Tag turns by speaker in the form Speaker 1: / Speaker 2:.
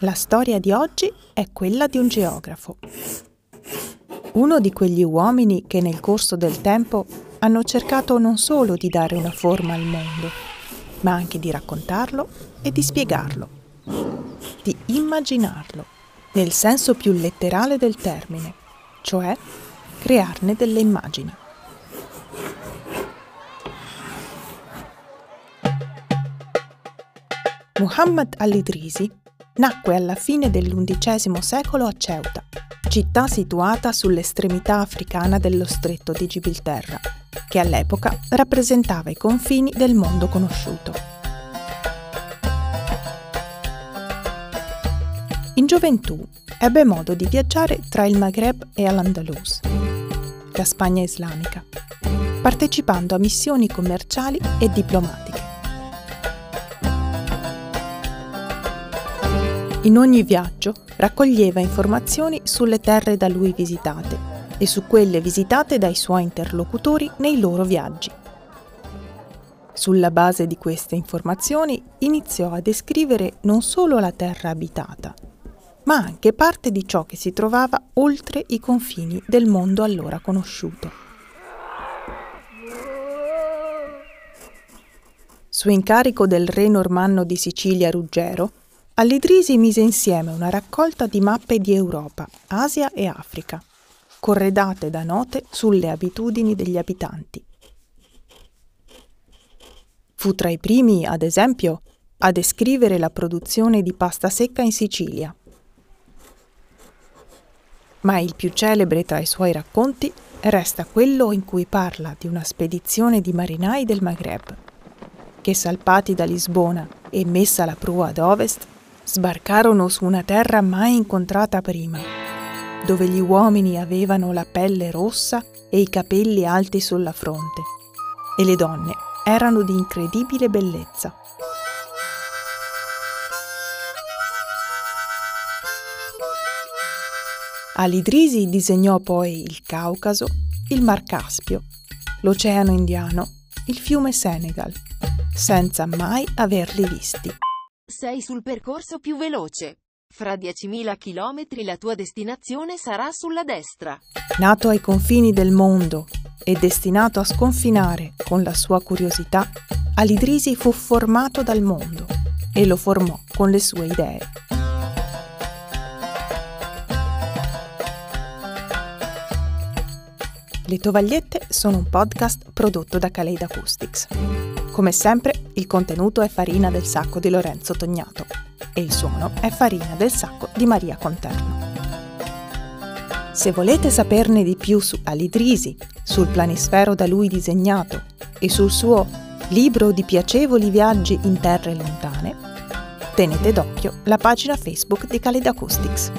Speaker 1: La storia di oggi è quella di un geografo. Uno di quegli uomini che nel corso del tempo hanno cercato non solo di dare una forma al mondo, ma anche di raccontarlo e di spiegarlo, di immaginarlo, nel senso più letterale del termine, cioè crearne delle immagini. Muhammad al-Idrisi nacque alla fine dell'undicesimo secolo a Ceuta, città situata sull'estremità africana dello stretto di Gibilterra, che all'epoca rappresentava i confini del mondo conosciuto. In gioventù ebbe modo di viaggiare tra il Maghreb e Al-Andalus, la Spagna islamica, partecipando a missioni commerciali e diplomatiche. In ogni viaggio raccoglieva informazioni sulle terre da lui visitate e su quelle visitate dai suoi interlocutori nei loro viaggi. Sulla base di queste informazioni iniziò a descrivere non solo la terra abitata, ma anche parte di ciò che si trovava oltre i confini del mondo allora conosciuto. Su incarico del re normanno di Sicilia Ruggero, All'Idrisi mise insieme una raccolta di mappe di Europa, Asia e Africa, corredate da note sulle abitudini degli abitanti. Fu tra i primi, ad esempio, a descrivere la produzione di pasta secca in Sicilia. Ma il più celebre tra i suoi racconti resta quello in cui parla di una spedizione di marinai del Maghreb, che salpati da Lisbona e messa la prua ad ovest, sbarcarono su una terra mai incontrata prima, dove gli uomini avevano la pelle rossa e i capelli alti sulla fronte, e le donne erano di incredibile bellezza. Alidrisi disegnò poi il Caucaso, il Mar Caspio, l'Oceano Indiano, il fiume Senegal, senza mai averli visti.
Speaker 2: Sei sul percorso più veloce. Fra 10.000 km la tua destinazione sarà sulla destra.
Speaker 1: Nato ai confini del mondo e destinato a sconfinare con la sua curiosità, Alidrisi fu formato dal mondo e lo formò con le sue idee. Le Tovagliette sono un podcast prodotto da Kaleid Acoustics. Come sempre, il contenuto è farina del sacco di Lorenzo Tognato e il suono è farina del sacco di Maria Conterno. Se volete saperne di più su Alidrisi, sul planisfero da lui disegnato e sul suo libro di piacevoli viaggi in terre lontane, tenete d'occhio la pagina Facebook di Kaleid Acoustics.